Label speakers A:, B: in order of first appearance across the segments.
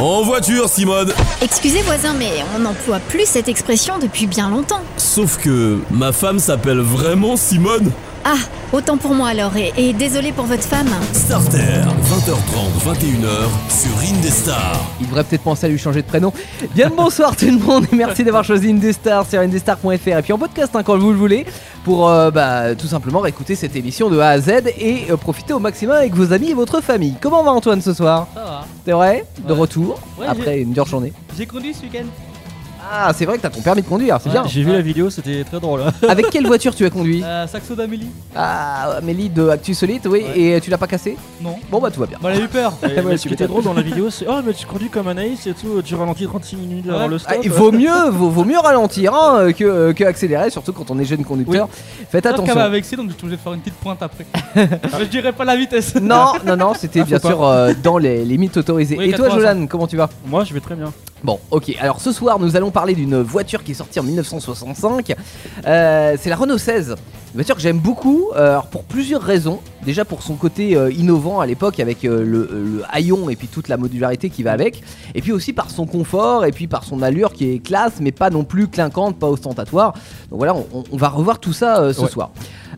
A: En voiture, Simone
B: Excusez voisin, mais on n'emploie plus cette expression depuis bien longtemps.
A: Sauf que ma femme s'appelle vraiment Simone
B: Ah, autant pour moi alors, et, et désolé pour votre femme.
A: Starter, 20h30, 21h, sur Indestar.
C: Il devrait peut-être penser à lui changer de prénom. Bien le bonsoir tout le monde et merci d'avoir choisi Indestar sur indestar.fr et puis en podcast hein, quand vous le voulez pour euh, bah, tout simplement écouter cette émission de A à Z et euh, profiter au maximum avec vos amis et votre famille. Comment va Antoine ce soir?
D: Ça va.
C: C'est vrai? De
D: Ouais.
C: retour
D: Ouais,
C: après une dure journée.
D: J'ai conduit ce week-end.
C: Ah c'est vrai que t'as ton permis de conduire, c'est bien.
E: J'ai vu la vidéo, c'était très drôle. hein.
C: Avec quelle voiture tu as conduit
D: Euh, Saxo d'Amélie
C: Ah Amélie de Actu Solite, oui,
D: Ouais.
C: et tu l'as pas cassé
D: Non.
C: Bon bah tout va bien.
D: Bah, elle a eu peur.
E: Et- mais
C: Ouais,
E: ce
C: tu
E: qui était
C: m'étonnes.
E: drôle dans la vidéo, c'est Oh, mais tu conduis comme Anaïs et tout, tu ralentis 36 minutes avant
D: Ouais.
E: le
C: Ah,
E: stop.
C: il vaut mieux, vaut, vaut mieux ralentir hein, que, que accélérer, surtout quand on est jeune conducteur. Faites
D: Sauf qu'elle
C: attention.
D: m'a vexé donc je suis obligé de faire une petite pointe après. Mais je dirais pas la vitesse.
C: Non, non, non, c'était
E: Ah,
C: bien sûr euh, dans les limites autorisées.
D: Oui,
C: Et toi,
D: 85.
C: Jolan, comment tu vas?
E: Moi, je vais très bien.
C: Bon, ok. Alors ce soir, nous allons parler d'une voiture qui est sortie en 1965. Euh, c'est la Renault 16. Une voiture que j'aime beaucoup, euh, alors pour plusieurs raisons. Déjà pour son côté euh, innovant à l'époque avec le, le haillon et puis toute la modularité qui va avec. Et puis aussi par son confort et puis par son allure qui est classe, mais pas non plus clinquante, pas ostentatoire. Donc voilà, on, va revoir tout ça ce
E: Ouais.
C: soir.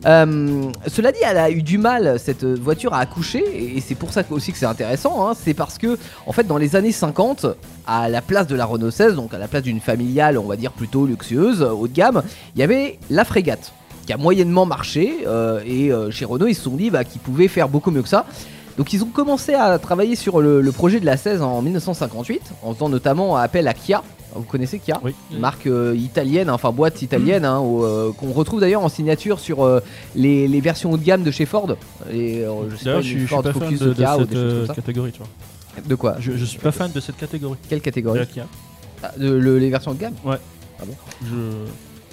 C: Euh, cela dit, elle a eu du mal cette voiture à accoucher et c'est pour ça aussi que c'est intéressant. hein. c'est parce que en fait dans les années 50, à la place de la Renault 16, donc à la place d'une familiale, on va dire plutôt luxueuse, haut de gamme, il y avait la Frégate qui a moyennement marché euh, et euh, chez Renault ils se sont dit bah, qu'ils pouvaient faire beaucoup mieux que ça. Donc ils ont commencé à travailler sur le projet de la 16 en 1958 en faisant notamment appel à Kia. Vous connaissez Kia
E: Oui.
C: marque euh, italienne, enfin boîte italienne, hein, euh, qu'on retrouve d'ailleurs en signature sur euh, les, les versions haut de gamme de chez Ford. Et, euh, je sais pas,
E: je suis, je suis
C: Ford
E: pas fan de,
C: ou
E: cette
C: des choses
E: euh,
C: comme ça.
E: catégorie, tu vois.
C: De quoi
E: Je, je suis pas fan de cette catégorie.
C: Quelle catégorie
E: De la Kia.
C: Ah, de, le- Les versions haut de gamme
E: Je...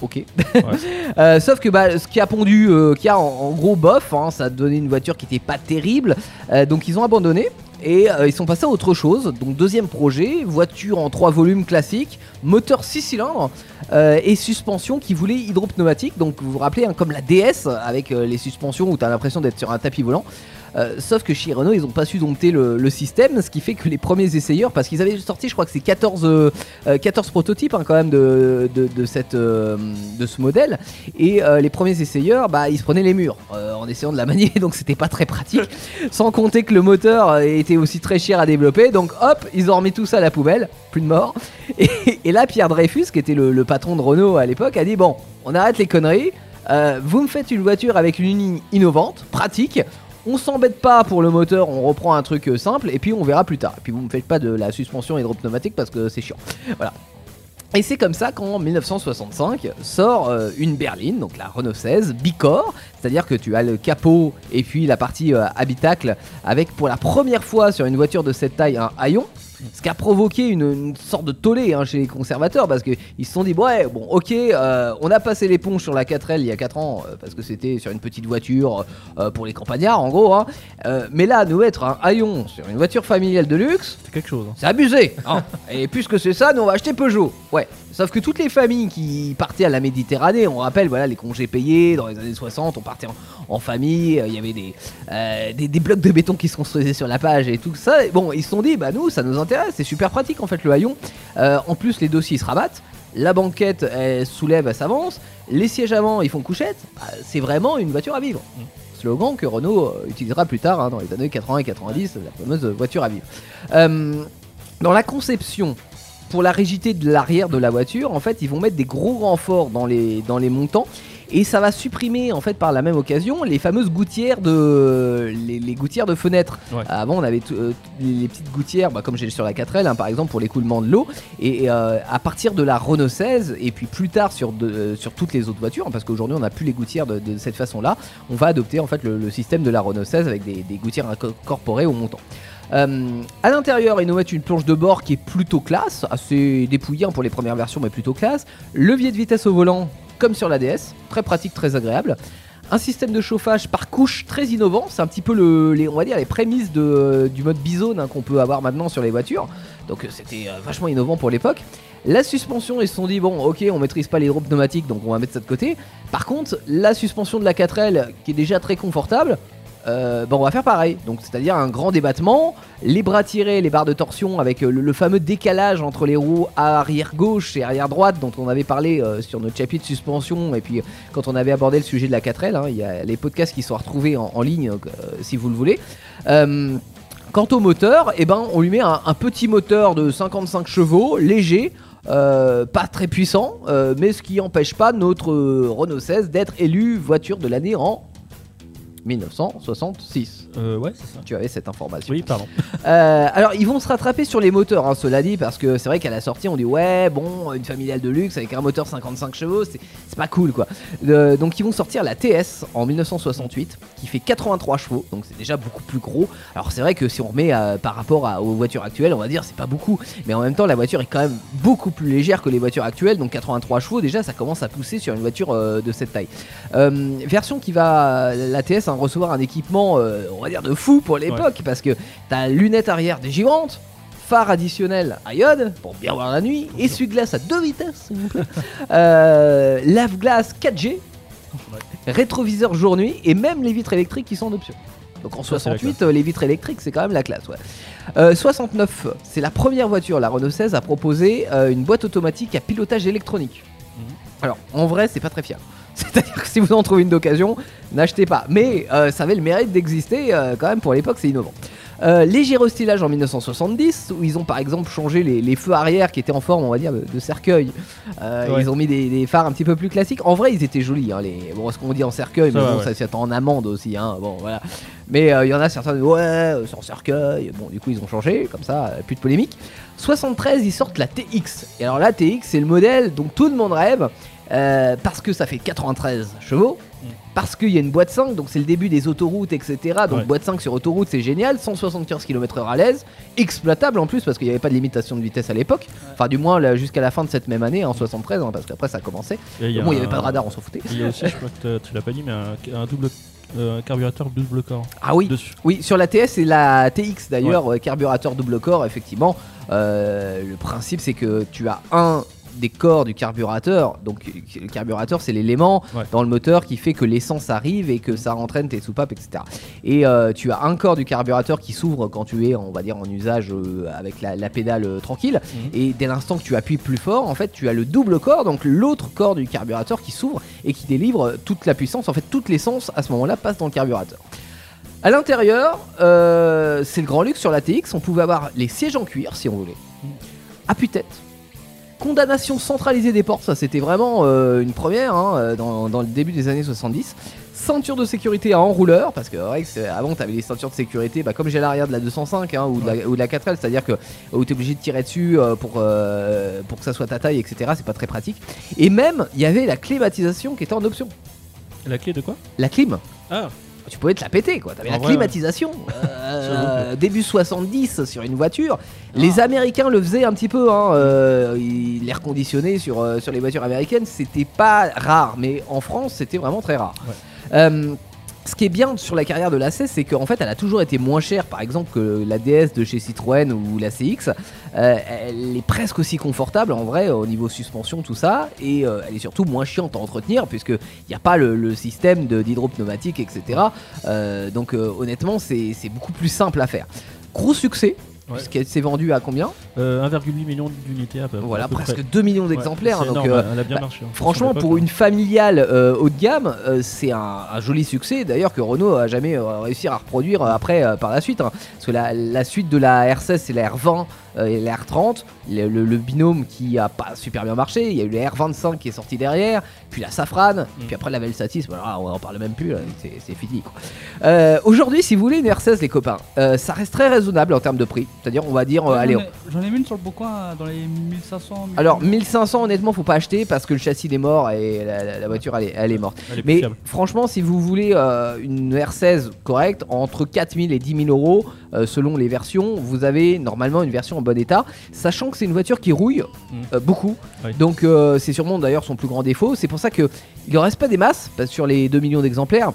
C: Ok. Euh, sauf que bah, ce qui a pondu euh, Kia en, en gros bof, hein, ça a donné une voiture qui était pas terrible. Euh, donc ils ont abandonné. Et euh, ils sont passés à autre chose. Donc deuxième projet, voiture en trois volumes classique, moteur 6 cylindres euh, et suspension qui voulait hydropneumatique. Donc vous vous rappelez hein, comme la DS avec euh, les suspensions où tu as l'impression d'être sur un tapis volant. Euh, sauf que chez Renault ils ont pas su dompter le, système, ce qui fait que les premiers essayeurs, parce qu'ils avaient sorti je crois que c'est 14, euh, euh, 14 prototypes hein, quand même de, de, cette, de ce modèle, et les premiers essayeurs bah, ils se prenaient les murs en essayant de la manier, donc c'était pas très pratique, sans compter que le moteur était aussi très cher à développer, donc hop, ils ont remis tout ça à la poubelle, plus de morts, et, là Pierre Dreyfus, qui était le, patron de Renault à l'époque, a dit bon, on arrête les conneries, vous me faites une voiture avec une ligne innovante, pratique, on s'embête pas pour le moteur, on reprend un truc euh, simple et puis on verra plus tard. Et puis vous me faites pas de la suspension hydropneumatique parce que c'est chiant. Voilà. Et c'est comme ça qu'en 1965 sort euh, une berline, donc la Renault 16 bicorps, c'est-à-dire que tu as le capot et puis la partie euh, habitacle avec pour la première fois sur une voiture de cette taille un haillon. Ce qui a provoqué une, une sorte de tollé hein, chez les conservateurs parce qu'ils se sont dit ouais bon ok euh, on a passé l'éponge sur la 4L il y a 4 ans euh, parce que c'était sur une petite voiture euh, pour les campagnards en gros hein. Mais là nous mettre un haillon sur une voiture familiale de luxe
E: C'est quelque chose. hein.
C: c'est abusé. Et puisque c'est ça, nous on va acheter Peugeot. Ouais. Sauf que toutes les familles qui partaient à la Méditerranée, on rappelle, voilà, les congés payés dans les années 60, on partait en, en famille, il y avait des, des, des blocs de béton qui se construisaient sur la page et tout ça. Et bon, ils se sont dit, bah nous, ça nous intéresse, c'est super pratique en fait le haillon. Euh, en plus, les dossiers se rabattent. La banquette, elle soulève, elle s'avance. Les sièges avant, ils font couchette. Bah, c'est vraiment une voiture à vivre. Slogan que Renault euh, utilisera plus tard, hein, dans les années 80 et 90, la fameuse voiture à vivre. Euh, dans la conception, pour la rigidité de l'arrière de la voiture, en fait, ils vont mettre des gros renforts dans les, dans les montants. Et ça va supprimer en fait par la même occasion les fameuses gouttières de les, les gouttières de fenêtres.
E: Ouais.
C: Avant on avait euh, les, petites gouttières, bah, comme j'ai sur la 4L hein, par exemple pour l'écoulement de l'eau. Et euh, à partir de la Renault 16 et puis plus tard sur, de- euh, sur toutes les autres voitures, hein, parce qu'aujourd'hui on n'a plus les gouttières de, de cette façon-là, on va adopter en fait le, le système de la Renault 16 avec des, des gouttières incorporées au montant. Euh, à l'intérieur, ils nous mettent une planche de bord qui est plutôt classe, assez dépouillée hein, pour les premières versions, mais plutôt classe. Levier de vitesse au volant, comme sur la DS, très pratique, très agréable. Un système de chauffage par couche très innovant, c'est un petit peu le, les, on va dire les prémices du mode bizone hein, qu'on peut avoir maintenant sur les voitures. Donc euh, c'était euh, vachement innovant pour l'époque. La suspension, ils se sont dit bon, ok, on maîtrise pas les drops pneumatiques, donc on va mettre ça de côté. Par contre, la suspension de la 4L, qui est déjà très confortable, euh, bah, on va faire pareil. Donc, c'est-à-dire un grand débattement, les bras tirés, les barres de torsion avec euh, le, fameux décalage entre les roues arrière gauche et arrière droite dont on avait parlé euh, sur notre chapitre suspension et puis quand on avait abordé le sujet de la 4L. hein, il y a les podcasts qui sont retrouvés en, ligne si vous le voulez. Quant au moteur, eh ben, on lui met un, petit moteur de 55 chevaux, léger, pas très puissant, mais ce qui n'empêche pas notre Renault 16 d'être élu voiture de l'année en 1966.
E: Euh, ouais, c'est ça.
C: Tu avais cette information.
E: Oui, pardon.
C: Euh, alors ils vont se rattraper sur les moteurs, hein, cela dit, parce que c'est vrai qu'à la sortie on dit ouais bon une familiale de luxe avec un moteur 55 chevaux, c'est pas cool quoi. Euh, donc ils vont sortir la TS en 1968 qui fait 83 chevaux, donc c'est déjà beaucoup plus gros. Alors c'est vrai que si on remet euh, par rapport à- aux voitures actuelles, on va dire c'est pas beaucoup, mais en même temps la voiture est quand même beaucoup plus légère que les voitures actuelles, donc 83 chevaux déjà ça commence à pousser sur une voiture de cette taille. Version qui va la TS hein, recevoir un équipement euh, on va dire de fou pour l'époque parce que t'as lunettes arrière dégirantes phare additionnel à iode pour bien voir la nuit essuie-glace à deux vitesses s'il vous plaît. Euh, lave-glace 4G rétroviseur jour-nuit et même les vitres électriques qui sont en option. Donc en
E: Ça, c'est la
C: 68 euh, les vitres électriques c'est quand même la classe ouais. Euh, 69 c'est la première voiture la Renault 16 à proposer euh, une boîte automatique à pilotage électronique. Alors, en vrai, c'est pas très fiable. C'est-à-dire que si vous en trouvez une d'occasion, n'achetez pas. Mais euh, ça avait le mérite d'exister, euh, quand même, pour l'époque, c'est innovant. Euh, léger restylage en 1970, où ils ont par exemple changé les, les feux arrière qui étaient en forme, on va dire, de, cercueil. Euh,
E: Ouais.
C: Ils ont mis des, des phares un petit peu plus classiques. En vrai, ils étaient jolis. Hein, les... Bon, ce qu'on dit en cercueil,
E: Ça
C: mais
E: va,
C: bon,
E: ouais.
C: ça c'est en amande aussi. Hein, bon, voilà. Mais euh, il y en a certains qui disent, ouais, en cercueil. Bon, du coup, ils ont changé, comme ça, plus de polémique. 73, ils sortent la TX. Et alors, la TX, c'est le modèle dont tout le monde rêve. Euh, parce que ça fait 93 chevaux, parce qu'il y a une boîte 5, donc c'est le début des autoroutes, etc. Donc
E: Ouais.
C: boîte 5 sur autoroute, c'est génial, 175 km/h à l'aise, exploitable en plus parce qu'il n'y avait pas de limitation de vitesse à l'époque. Enfin, du moins jusqu'à la fin de cette même année, en 73, hein, parce qu'après ça.
E: Et a
C: Bon, il n'y avait
E: un-
C: pas de radar, on s'en foutait.
E: Il y a aussi, je crois que tu l'as pas dit, mais un, un double euh, carburateur double corps
C: Ah oui,
E: dessus.
C: oui, sur la TS et la TX d'ailleurs, euh, carburateur double corps, effectivement. Euh, le principe, c'est que tu as un des corps du carburateur. Donc, le carburateur, c'est l'élément
E: Ouais.
C: dans le moteur qui fait que l'essence arrive et que ça entraîne tes soupapes, etc. Et euh, tu as un corps du carburateur qui s'ouvre quand tu es, on va dire, en usage euh, avec la, la pédale euh, tranquille.
E: Mhm.
C: Et dès l'instant que tu appuies plus fort, en fait, tu as le double corps, donc l'autre corps du carburateur qui s'ouvre et qui délivre toute la puissance. En fait, toute l'essence à ce moment-là passe dans le carburateur. À l'intérieur, euh, c'est le grand luxe sur la TX. On pouvait avoir les sièges en cuir si on voulait. Appuie-tête. Condamnation centralisée des portes, ça c'était vraiment euh, une première hein, euh, dans, dans le début des années 70. Ceinture de sécurité à enrouleur, parce que ouais, avant tu avais les ceintures de sécurité, bah, comme j'ai l'arrière de la 205 hein, ou, de la, ou de la 4L, c'est-à-dire que où tu es obligé de tirer dessus euh, pour, euh, pour que ça soit ta taille, etc. C'est pas très pratique. Et même, il y avait la climatisation qui était en option.
E: La clé de quoi?
C: La clim,
E: Ah,
C: tu pouvais te la péter quoi. T'avais
E: En
C: la
E: vrai,
C: climatisation. euh, début 70 sur une voiture. Les Américains le faisaient un petit peu. Hein, euh, l'air conditionné sur, euh, sur les voitures américaines, c'était pas rare. Mais en France, c'était vraiment très rare.
E: Ouais.
C: Ce qui est bien sur la carrière de la 16, c'est qu'en fait, elle a toujours été moins chère, par exemple, que la DS de chez Citroën ou la CX. Euh, elle est presque aussi confortable en vrai au niveau suspension, tout ça, et euh, elle est surtout moins chiante à entretenir puisque il n'y a pas le, système de- d'hydropneumatique, etc. Euh, donc honnêtement, c'est beaucoup plus simple à faire. Gros succès. Puisqu'elle s'est vendue à combien
E: euh, 1,8 million d'unités à peu
C: Voilà,
E: à peu
C: presque
E: près.
C: 2 millions d'exemplaires. hein, donc,
E: énorme,
C: euh,
E: elle a bien
C: bah,
E: marché. hein.
C: Franchement, pour
E: hein.
C: une familiale euh, haut de gamme, euh, c'est un, un joli succès. D'ailleurs, que Renault a jamais euh, réussi à reproduire euh, après euh, par la suite. hein. Parce que la, la suite de la R16, c'est la R20 euh, et la R30. Le, le- le binôme qui a pas super bien marché. Il y a eu la R25 qui est sortie derrière. Puis la Safran.
E: Mm.
C: Puis après la Velsatis. Voilà, on en parle même plus. C'est fini. Euh, Aujourd'hui, si vous voulez une R16, les copains, euh, ça reste très raisonnable en termes de prix. C'est-à-dire, on va dire, euh, allez,
D: j'en ai- J'en ai vu une sur le Bouquin euh, dans les 1500.
C: alors 1500 honnêtement faut pas acheter parce que le châssis il est mort et la, la- la voiture elle est, elle est morte.
E: Elle est plus
C: Mais franchement si vous voulez euh, une R16 correcte entre 4000 et 10 000 euros euh, selon les versions, vous avez normalement une version en bon état, sachant que c'est une voiture qui rouille
E: Mm.
C: euh, beaucoup.
E: Oui.
C: Donc euh, c'est sûrement d'ailleurs son plus grand défaut. C'est pour ça que il en reste pas des masses parce que sur les 2 millions d'exemplaires.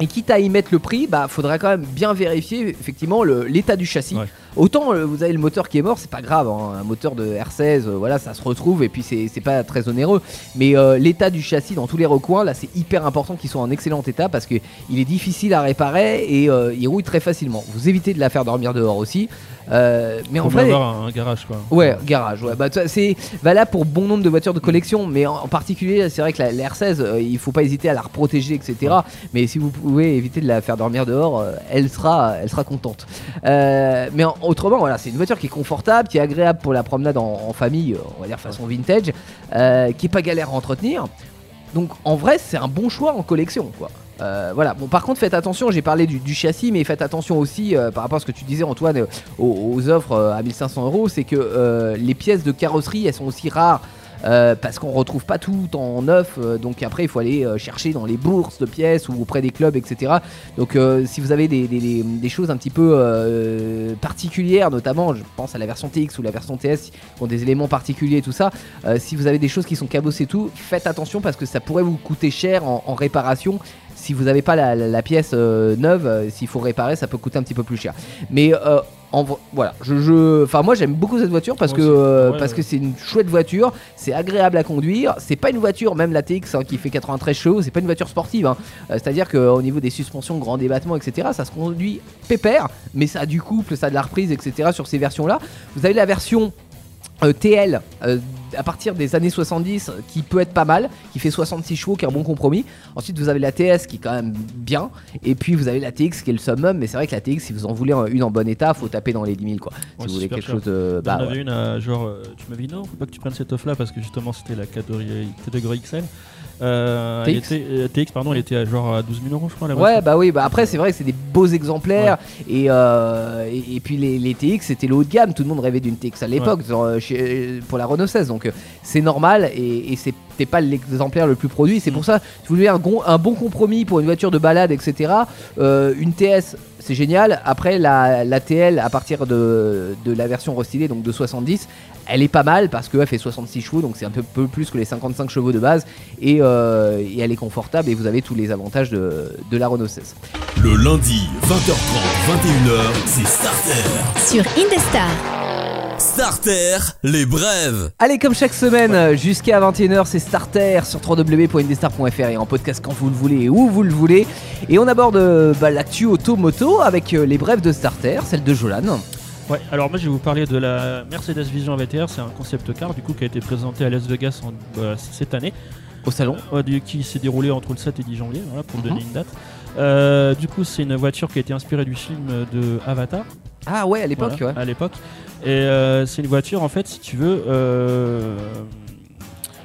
C: Et quitte à y mettre le prix, bah faudrait quand même bien vérifier effectivement le- l'état du châssis.
E: Ouais.
C: Autant euh, vous avez le moteur qui est mort, c'est pas grave, hein. un moteur de R16, euh, voilà, ça se retrouve et puis c'est pas très onéreux. Mais euh, l'état du châssis dans tous les recoins, là, c'est hyper important qu'il soit en excellent état parce que il est difficile à réparer et il rouille très facilement. Vous évitez de la faire dormir dehors aussi. Mais en
E: Faut
C: vrai,
E: avoir un, un garage quoi.
C: Ouais, garage. Ouais. Bah, c'est valable pour bon nombre de voitures de collection, mais en, en particulier, c'est vrai que la, la R16, euh, il faut pas hésiter à la reprotéger, etc. Mais si vous pouvez éviter de la faire dormir dehors, elle sera, elle sera contente. Mais en- autrement, voilà, c'est une voiture qui est confortable, qui est agréable pour la promenade en, famille, euh, on va dire façon vintage, euh, qui est pas galère à entretenir. Donc en vrai, c'est un bon choix en collection, quoi. Euh, voilà. Bon, par contre, faites attention. J'ai parlé du, châssis, mais faites attention aussi par rapport à ce que tu disais, Antoine, aux, aux offres à 1500 euros. C'est que les pièces de carrosserie, elles sont aussi rares. Euh, parce qu'on retrouve pas tout en neuf, euh, donc après il faut aller euh, chercher dans les bourses de pièces ou auprès des clubs, etc. Donc si vous avez des, choses un petit peu particulières, notamment je pense à la version TX ou la version TS qui ont des éléments particuliers et tout ça, si vous avez des choses qui sont cabossées tout, faites attention parce que ça pourrait vous coûter cher en, réparation. Si vous n'avez pas la, pièce neuve, s'il faut réparer, ça peut coûter un petit peu plus cher. Mais euh, en vo- voilà, je, je- enfin moi j'aime beaucoup cette voiture parce
E: Moi
C: que euh,
E: Ouais,
C: parce
E: ouais.
C: que c'est une chouette voiture, c'est agréable à conduire. C'est pas une voiture, même la TX hein, qui fait 93 chevaux, c'est pas une voiture sportive. hein. Euh, C'est-à-dire qu'au niveau des suspensions, grand débattement, etc., ça se conduit pépère, mais ça a du couple, ça a de la reprise, etc. Sur ces versions-là, vous avez la version euh, TL euh, à partir des années 70 euh, qui peut être pas mal, qui fait 66 chevaux, qui est un bon compromis. Ensuite, vous avez la TS qui est quand même bien, et puis vous avez la TX qui est le summum. Mais c'est vrai que la TX, si vous en voulez une en bon état, faut taper dans les 10 000 quoi.
E: Ouais,
C: si vous voulez quelque
E: cher.
C: chose de.
E: Bah,
C: Bah,
E: on avait
C: ouais.
E: une à genre, euh, tu m'avais dit non, faut pas que tu prennes cette offre là parce que justement c'était la catégorie, catégorie XL. Euh, elle
C: TX?
E: était- euh, TX, pardon, elle était à genre à 12 000 euros, je crois. La
C: Ouais, bah oui, bah après c'est vrai que c'est des beaux exemplaires et, euh, et, et puis les, les TX c'était le haut de gamme, tout le monde rêvait d'une TX à l'époque euh, pour la Renault 16 donc c'est normal et, et c'était pas l'exemplaire le plus produit, c'est
E: Mm.
C: pour ça si vous voulez un, un bon compromis pour une voiture de balade etc. une TS c'est génial, après la, la TL à partir de, de la version restylée donc de 70 elle est pas mal parce qu'elle fait 66 chevaux donc c'est un peu, peu plus que les 55 chevaux de base et, euh, et elle est confortable et vous avez tous les avantages de, de la Renault 16.
A: Le lundi, 20h30, 21h, c'est Starter.
B: Sur Indestar.
A: Starter, les brèves.
C: Allez, comme chaque semaine, jusqu'à 21h, c'est Starter sur www.indestar.fr et en podcast quand vous le voulez et où vous le voulez. Et on aborde euh, bah, l'actu auto-moto avec euh, les brèves de Starter, celle de Jolan.
E: Ouais, alors moi je vais vous parler de la Mercedes Vision VTR, c'est un concept car du coup qui a été présenté à Las Vegas en, euh, cette année,
C: Au salon.
E: Qui s'est déroulé entre le 7 et 10 janvier, voilà, pour
C: Mhm.
E: donner une date. Euh, du coup c'est une voiture qui a été inspirée du film de Avatar.
C: Ah ouais, à l'époque,
E: Voilà,
C: ouais.
E: à l'époque. Et euh, c'est une voiture, en fait, si tu veux, euh,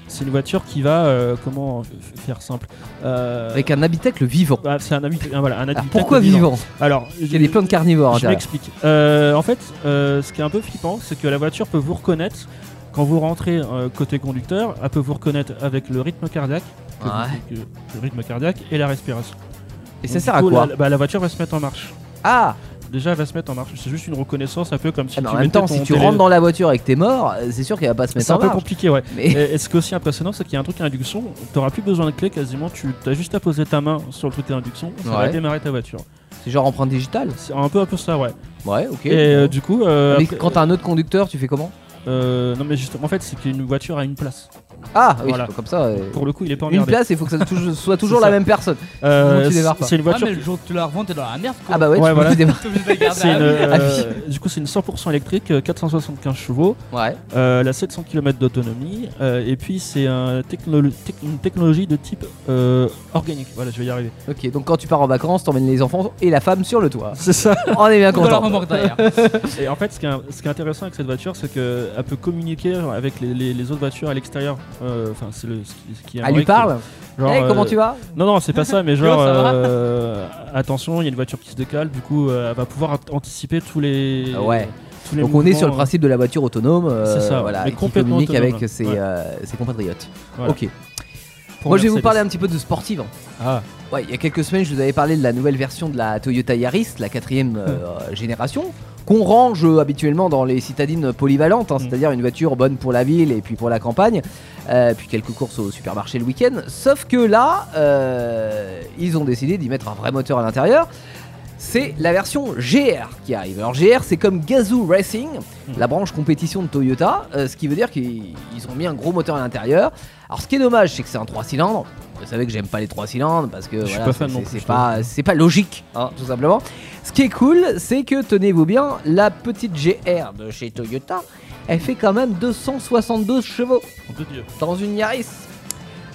E: c'est une voiture qui va, euh, comment faire simple Euh,
C: Avec un habitacle vivant.
E: bah, c'est un, habi- un- voilà, un
C: Alors,
E: habitacle
C: pourquoi vivant
E: Alors,
C: Il y a des plantes carnivores.
E: je m'explique. En fait, ce qui est un peu flippant, c'est que la voiture peut vous reconnaître quand vous rentrez côté conducteur. Elle peut vous reconnaître avec le rythme cardiaque, vous-
C: Ouais.
E: le rythme cardiaque et la respiration.
C: Et ça sert à quoi
E: la, bah, la voiture va se mettre en marche.
C: Ah
E: Déjà, elle va se mettre en marche. C'est juste une reconnaissance, un peu comme si
C: Ah, mais
E: tu
C: En même temps, si tu
E: télé-
C: rentres dans la voiture et que t'es mort, euh, c'est sûr qu'elle va pas se mettre
E: C'est un
C: en
E: peu
C: marche.
E: compliqué, ouais.
C: Mais
E: Et, et ce qui est aussi impressionnant, c'est qu'il y a un truc à induction. Tu n'auras plus besoin de clé quasiment. Tu as juste à poser ta main sur le truc d'induction. Ça va démarrer ta voiture.
C: c'est genre empreinte digitale.
E: C'est un peu, un peu ça, ouais.
C: Ouais, ok.
E: Et euh, du coup, euh,
C: Mais
E: après-
C: quand t'as un autre conducteur, tu fais comment?
E: Euh, non, mais justement, en fait, c'est qu'une voiture a une place.
C: Ah oui,
E: Voilà.
C: comme ça. euh,
E: Pour le coup, il est pas
C: Une
E: emmerdé.
C: place, il faut que ça tou- soit toujours
E: C'est
C: la
E: ça.
C: même personne.
E: Euh,
C: sinon tu démarres pas.
E: c'est une
D: Ah,
E: voiture.
D: mais le jour où tu la revends, t'es dans la merde quoi.
C: Ah bah ouais,
E: Ouais,
C: tu
E: voilà.
C: peux plus démarrer.
D: T'es obligé de la garder
E: c'est
D: à
E: une,
D: la vie.
E: euh, du coup, c'est une 100% électrique, euh, 475 chevaux.
C: Ouais.
E: Euh, elle a 700 km d'autonomie. euh, et puis, c'est un technolo- tec- une technologie de type euh, organique. Voilà, je vais y arriver.
C: Ok, donc quand tu pars en vacances, t'emmènes les enfants et la femme sur le toit.
E: C'est ça.
C: On est bien
D: Dans la
C: content.
D: remorque derrière.
E: Et en fait, ce qui est, ce qui est intéressant avec cette voiture, c'est qu'elle peut communiquer avec les, les- les autres voitures à l'extérieur. Euh, Enfin, c'est le ce qui, ce qui
C: Elle lui
E: que-
C: parle.
E: genre,
C: Hey, comment
E: euh,
C: tu vas?
E: Non, non, c'est pas ça, mais genre, euh, attention, il y a une voiture qui se décale, du coup, elle va pouvoir ant- anticiper tous les.
C: Ah ouais.
E: tous les
C: Donc on est sur le principe de la voiture autonome, euh,
E: C'est ça,
C: voilà,
E: mais
C: qui
E: complètement
C: communique
E: autonome,
C: avec ses,
E: Ouais.
C: euh, ses compatriotes.
E: Voilà.
C: Ok.
E: pour
C: Moi je vais vous parler un petit peu de sportive.
E: Ah,
C: Ouais, il y a quelques semaines, je vous avais parlé de la nouvelle version de la Toyota Yaris, la quatrième euh, génération, qu'on range euh, habituellement dans les citadines polyvalentes, hein,
E: Mm.
C: c'est-à-dire une voiture bonne pour la ville et puis pour la campagne, euh, puis quelques courses au supermarché le week-end. Sauf que là, euh, ils ont décidé d'y mettre un vrai moteur à l'intérieur. C'est la version GR qui arrive. Alors GR c'est comme Gazoo Racing, la branche compétition de Toyota, euh, ce qui veut dire qu'ils ils ont mis un gros moteur à l'intérieur. Alors ce qui est dommage c'est que c'est un 3 cylindres. Vous savez que j'aime pas les 3 cylindres parce que voilà,
E: pas
C: c'est- pas, logique, hein, tout simplement. Ce qui est cool c'est que tenez-vous bien, la petite GR de chez Toyota, elle fait quand même 272 chevaux dans une Yaris.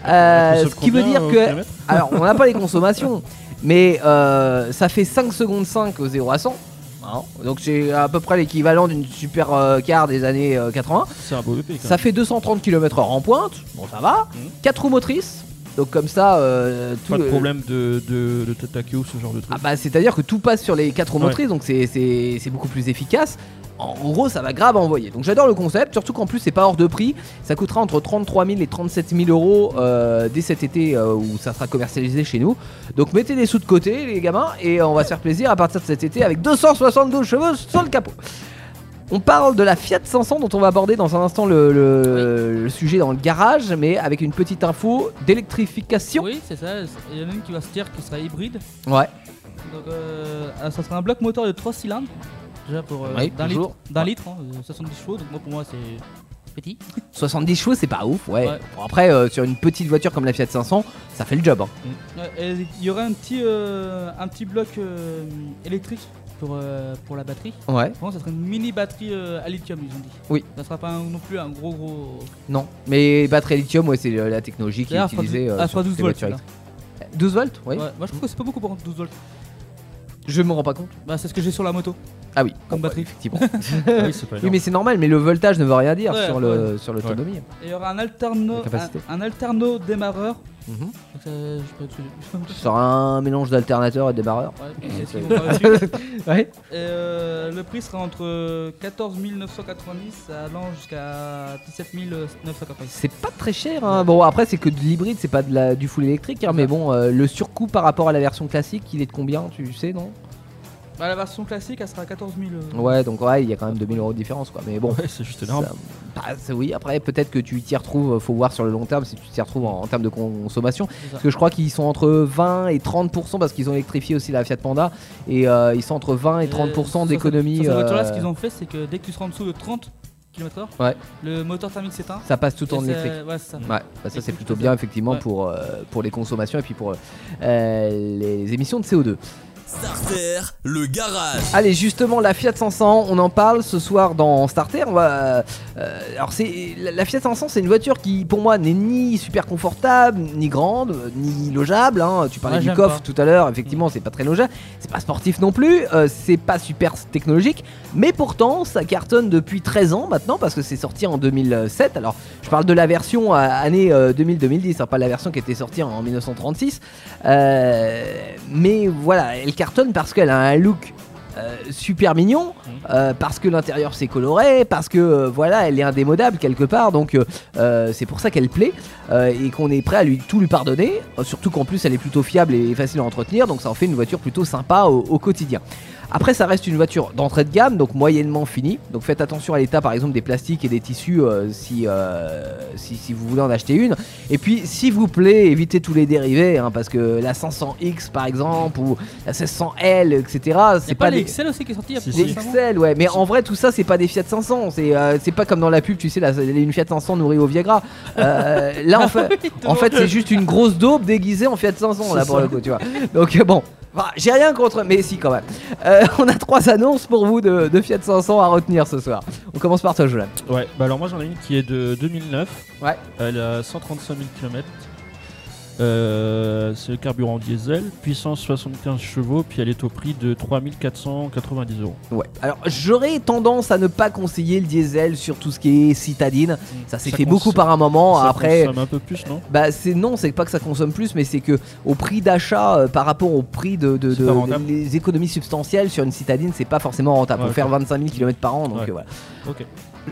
C: Euh, ce qui veut dire que alors, on n'a pas les consommations, mais euh, ça fait 5 secondes 5 au 0 à 100. hein. Donc c'est à peu près l'équivalent d'une super euh, car des années euh, 80.
E: C'est un beau quand
C: Ça fait 230 km/h en pointe, bon ça va.
E: Mhm.
C: 4 roues motrices, donc comme ça, euh, tout
E: Pas de problème de, de, de ou ce genre de truc.
C: Ah bah c'est-à-dire que tout passe sur les 4 roues motrices, donc c'est- c'est c'est beaucoup plus efficace. En gros, ça va grave envoyer. Donc j'adore le concept, surtout qu'en plus c'est pas hors de prix. Ça coûtera entre 33 000 et 37 000 euros euh, dès cet été euh, où ça sera commercialisé chez nous. Donc mettez des sous de côté, les gamins, et on va se faire plaisir à partir de cet été avec 272 chevaux sur le capot. On parle de la Fiat 500 dont on va aborder dans un instant le, le- le sujet dans le garage, mais avec une petite info d'électrification.
D: Oui, c'est ça. Il y en a une qui va se dire qui sera hybride.
C: Ouais,
D: Donc, euh, ah, ça sera un bloc moteur de 3 cylindres. Déjà pour euh,
C: Oui,
D: d'un litre, d'un litre hein, euh, 70 chevaux. Donc, moi, pour moi, c'est petit.
C: 70 chevaux c'est pas ouf, ouais.
D: Ouais.
C: Bon, après, euh, sur une petite voiture comme la Fiat 500, ça fait le job. hein.
D: Et Il y aura un petit, euh, un petit bloc électrique pour, euh, pour la batterie.
C: Ouais.
D: Pour moi, ça sera une mini batterie euh, à lithium, ils ont dit.
C: Oui.
D: Ça sera pas un- non plus un gros gros.
C: Non, mais batterie lithium, ouais, c'est euh, la technologie qui est
D: D'ailleurs, elle fera
C: utilisée
D: dou-
C: euh,
D: elle
C: sur
D: fera
C: toutes
D: 12
C: les
D: volts.
C: voitures
D: celle-là.
C: électriques. 12 volts, oui.
D: Ouais, moi, je trouve que c'est pas beaucoup par contre, 12 volts.
C: Je me rends pas compte.
D: Bah, c'est ce que j'ai sur la moto.
C: Ah oui,
D: Comme batterie.
C: effectivement.
E: oui, pas
C: oui, mais c'est normal, mais le voltage ne veut rien dire
D: Ouais,
C: sur le sur l'autonomie.
D: Et il y aura un alterno, un, un alterno démarreur.
C: Mhm.
D: Ça, je
C: sera un mélange d'alternateur et de démarreur.
D: Ouais, euh, le prix sera entre 14 990 allant jusqu'à 17 990.
C: C'est pas très cher. Hein. Bon, après, c'est que de l'hybride, c'est pas de la, du full électrique. hein, mais bon, euh, le surcoût par rapport à la version classique, il est de combien Tu sais, non?
D: Bah, la version classique, elle sera à 14 000. euh,
C: Ouais, donc ouais, il y a quand même 2000 euros de différence, quoi. Mais bon.
E: Ouais, c'est juste énorme.
C: Ça- bah, c'est- oui, après peut-être que tu t'y retrouves, faut voir sur le long terme si tu t'y retrouves en, en termes de consommation.
D: c'est ça.
C: Parce que je crois qu'ils sont entre 20 et 30% parce qu'ils ont électrifié aussi la Fiat Panda et euh, ils sont entre 20 et 30%
D: Euh, sur
C: d'économie.
D: cette- Sur cette voiture-là,
C: euh,
D: ce qu'ils ont fait, c'est que dès que tu seras en dessous de 30 km/h,
C: Ouais.
D: le moteur thermique s'éteint.
C: Ça passe tout en
D: Et
C: électrique.
D: Ouais, c'est ça.
C: Ouais, bah ça c'est plutôt bien effectivement
D: Ouais.
C: pour, euh, pour les consommations et puis pour euh, les émissions de CO2.
A: Starter, le garage.
C: Allez, justement, la Fiat 500, on en parle ce soir dans Starter. On va, euh, alors, c'est la la Fiat 500, c'est une voiture qui, pour moi, n'est ni super confortable, ni grande, ni logeable. hein. Tu parlais
D: Ouais,
C: du coffre
D: pas.
C: tout à l'heure, effectivement, c'est pas très logeable. C'est pas sportif non plus, euh, c'est pas super technologique, mais pourtant, ça cartonne depuis 13 ans maintenant parce que c'est sorti en 2007. Alors, je parle de la version euh, année euh, 2000-2010, hein, pas la version qui était sortie en 1936. Euh, mais voilà, elle cartonne parce qu'elle a un look euh, super mignon, euh, parce que l'intérieur c'est coloré, parce que euh, voilà, elle est indémodable quelque part, donc c'est pour ça qu'elle plaît et qu'on est prêt à lui tout lui pardonner. surtout qu'en plus elle est plutôt fiable et facile à entretenir, donc ça en fait une voiture plutôt sympa au, au quotidien. Après, ça reste une voiture d'entrée de gamme, donc moyennement finie. Donc faites attention à l'état, par exemple, des plastiques et des tissus euh, si, euh, si, si vous voulez en acheter une. Et puis, s'il vous plaît, évitez tous les dérivés, hein, parce que la 500X, par exemple, ou la 1600L, etc., c'est
D: pas
C: pas
D: les
C: des...
D: Excel aussi qui est sorti il y a
E: Si, si.
C: XL, ouais, mais en vrai, tout ça, c'est pas des Fiat 500. C'est euh, pas comme dans la pub, tu sais, la, une Fiat 500 nourrie au Viagra. Euh, là, en fait, en fait c'est juste une grosse daube déguisée en Fiat 500, là, pour le coup, tu vois. Donc, bon, Enfin, j'ai rien contre, mais si, quand même. Euh, on a trois annonces pour vous de, de Fiat 500 à retenir ce soir. On commence par toi, Jolan.
E: Ouais, bah alors moi j'en ai une qui est de 2009.
C: Ouais.
E: Elle a 135 000 km. Euh, c'est le carburant diesel, puissance 75 chevaux, puis elle est au prix de 3490 euros.
C: Ouais. Alors, j'aurais tendance à ne pas conseiller le diesel sur tout ce qui est citadine. Ça s'est fait beaucoup par un moment.
E: Ça
C: Après,
E: consomme un peu plus, non?
C: Bah c'est non, c'est pas que ça consomme plus, mais c'est que au prix d'achat euh, par rapport au prix de, de- les économies substantielles sur une citadine, c'est pas forcément rentable.
E: Ouais,
C: Faut faire
E: ok.
C: 25 000 km par an, donc
E: Ouais.
C: euh, voilà.
E: Ok.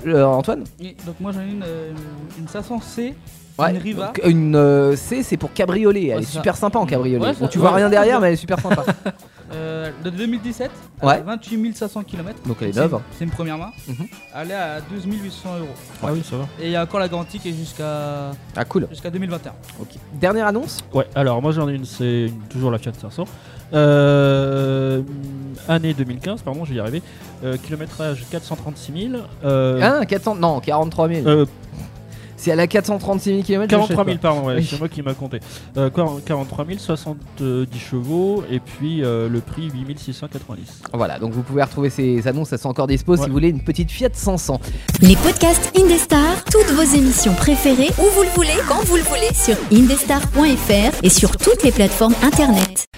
C: Euh, Antoine,
D: donc moi j'en ai une, euh, une 500C,
C: Ouais,
D: une Riva.
C: donc, une euh, C, c'est pour cabriolet. Elle
D: Ouais,
C: est
D: c'est
C: super sympa en cabriolet.
D: Ouais,
C: bon, tu vois
D: ouais.
C: rien derrière, mais elle est super sympa.
D: euh, de 2017,
C: Ouais.
D: à 28 500 km.
C: donc elle est
D: C'est-
C: neuve.
D: C'est une première main.
C: Mhm.
D: Elle est à 12 800 euros.
E: Ah oui, ça va.
D: Et il y a encore la garantie qui est jusqu'à
C: Ah cool.
D: jusqu'à 2021.
C: Ok. Dernière annonce.
E: Ouais, alors moi j'en ai une, c'est une- toujours la Fiat 500. Euh, année 2015, pardon, je vais y arriver. Euh, kilométrage 436 000. Euh,
C: Hein, 400, non, 43 000.
E: euh,
C: C'est à la 436 000 km.
E: 43 000, pardon, ouais,
C: Oui.
E: c'est moi qui m'a compté. Euh, 43 000, 70 chevaux, et puis euh, le prix 8 690.
C: Voilà, donc vous pouvez retrouver ces annonces, elles sont encore dispo si vous voulez une petite Fiat 500.
B: Les podcasts Indestar, toutes vos émissions préférées, où vous le voulez, quand vous le voulez, sur indestar.fr et sur toutes les plateformes internet.